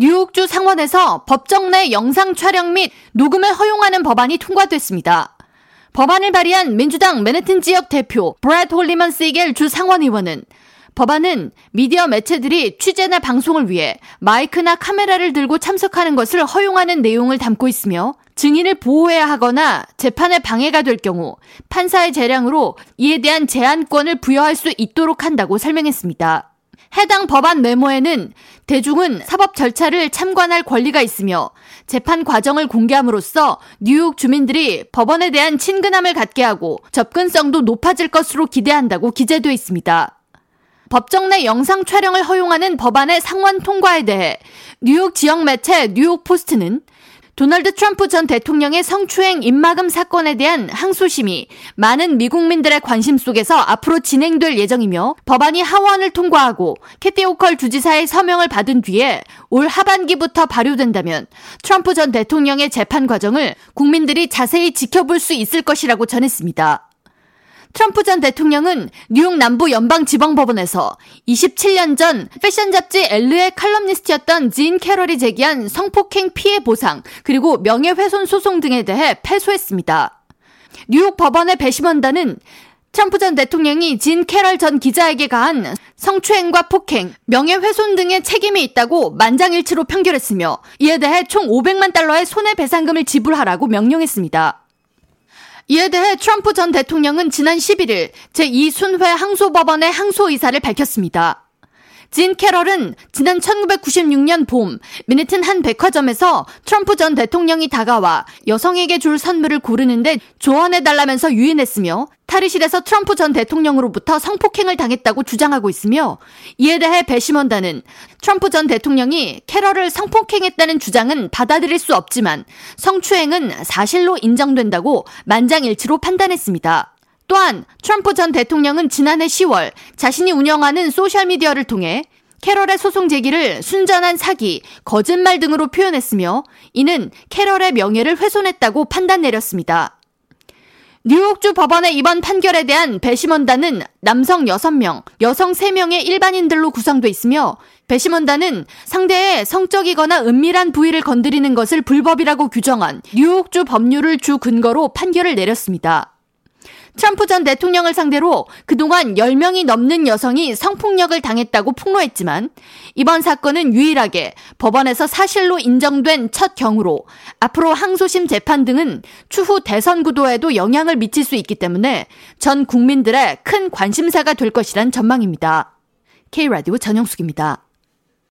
뉴욕주 상원에서 법정 내 영상 촬영 및 녹음을 허용하는 법안이 통과됐습니다. 법안을 발의한 민주당 맨해튼 지역 대표 브래드 호일먼 시겔 주 상원의원은 법안은 미디어 매체들이 취재나 방송을 위해 마이크나 카메라를 들고 참석하는 것을 허용하는 내용을 담고 있으며 증인을 보호해야 하거나 재판에 방해가 될 경우 판사의 재량으로 이에 대한 제한권을 부여할 수 있도록 한다고 설명했습니다. 해당 법안 메모에는 대중은 사법 절차를 참관할 권리가 있으며 재판 과정을 공개함으로써 뉴욕 주민들이 법원에 대한 친근함을 갖게 하고 접근성도 높아질 것으로 기대한다고 기재되어 있습니다. 법정 내 영상 촬영을 허용하는 법안의 상원 통과에 대해 뉴욕 지역 매체 뉴욕 포스트는 도널드 트럼프 전 대통령의 성추행 입막음 사건에 대한 항소심이 많은 미국민들의 관심 속에서 앞으로 진행될 예정이며 법안이 하원을 통과하고 캐시 호컬 주지사의 서명을 받은 뒤에 올 하반기부터 발효된다면 트럼프 전 대통령의 재판 과정을 국민들이 자세히 지켜볼 수 있을 것이라고 전했습니다. 트럼프 전 대통령은 뉴욕 남부 연방지방법원에서 27년 전 패션 잡지 엘르의 칼럼니스트였던 진 캐럴이 제기한 성폭행 피해 보상 그리고 명예훼손 소송 등에 대해 패소했습니다. 뉴욕 법원의 배심원단은 트럼프 전 대통령이 진 캐럴 전 기자에게 가한 성추행과 폭행, 명예훼손 등의 책임이 있다고 만장일치로 판결했으며 이에 대해 총 500만 달러의 손해배상금을 지불하라고 명령했습니다. 이에 대해 트럼프 전 대통령은 지난 11일 제2순회 항소법원의 항소 의사를 밝혔습니다. 진 캐럴은 지난 1996년 봄 미네튼 한 백화점에서 트럼프 전 대통령이 다가와 여성에게 줄 선물을 고르는데 조언해달라면서 유인했으며 탈의실에서 트럼프 전 대통령으로부터 성폭행을 당했다고 주장하고 있으며 이에 대해 배심원단은 트럼프 전 대통령이 캐럴을 성폭행했다는 주장은 받아들일 수 없지만 성추행은 사실로 인정된다고 만장일치로 판단했습니다. 또한 트럼프 전 대통령은 지난해 10월 자신이 운영하는 소셜미디어를 통해 캐럴의 소송 제기를 순전한 사기, 거짓말 등으로 표현했으며 이는 캐럴의 명예를 훼손했다고 판단 내렸습니다. 뉴욕주 법원의 이번 판결에 대한 배심원단은 남성 6명, 여성 3명의 일반인들로 구성돼 있으며 배심원단은 상대의 성적이거나 은밀한 부위를 건드리는 것을 불법이라고 규정한 뉴욕주 법률을 주 근거로 판결을 내렸습니다. 트럼프 전 대통령을 상대로 그동안 10명이 넘는 여성이 성폭력을 당했다고 폭로했지만 이번 사건은 유일하게 법원에서 사실로 인정된 첫 경우로 앞으로 항소심 재판 등은 추후 대선 구도에도 영향을 미칠 수 있기 때문에 전 국민들의 큰 관심사가 될 것이란 전망입니다. K라디오 전영숙입니다.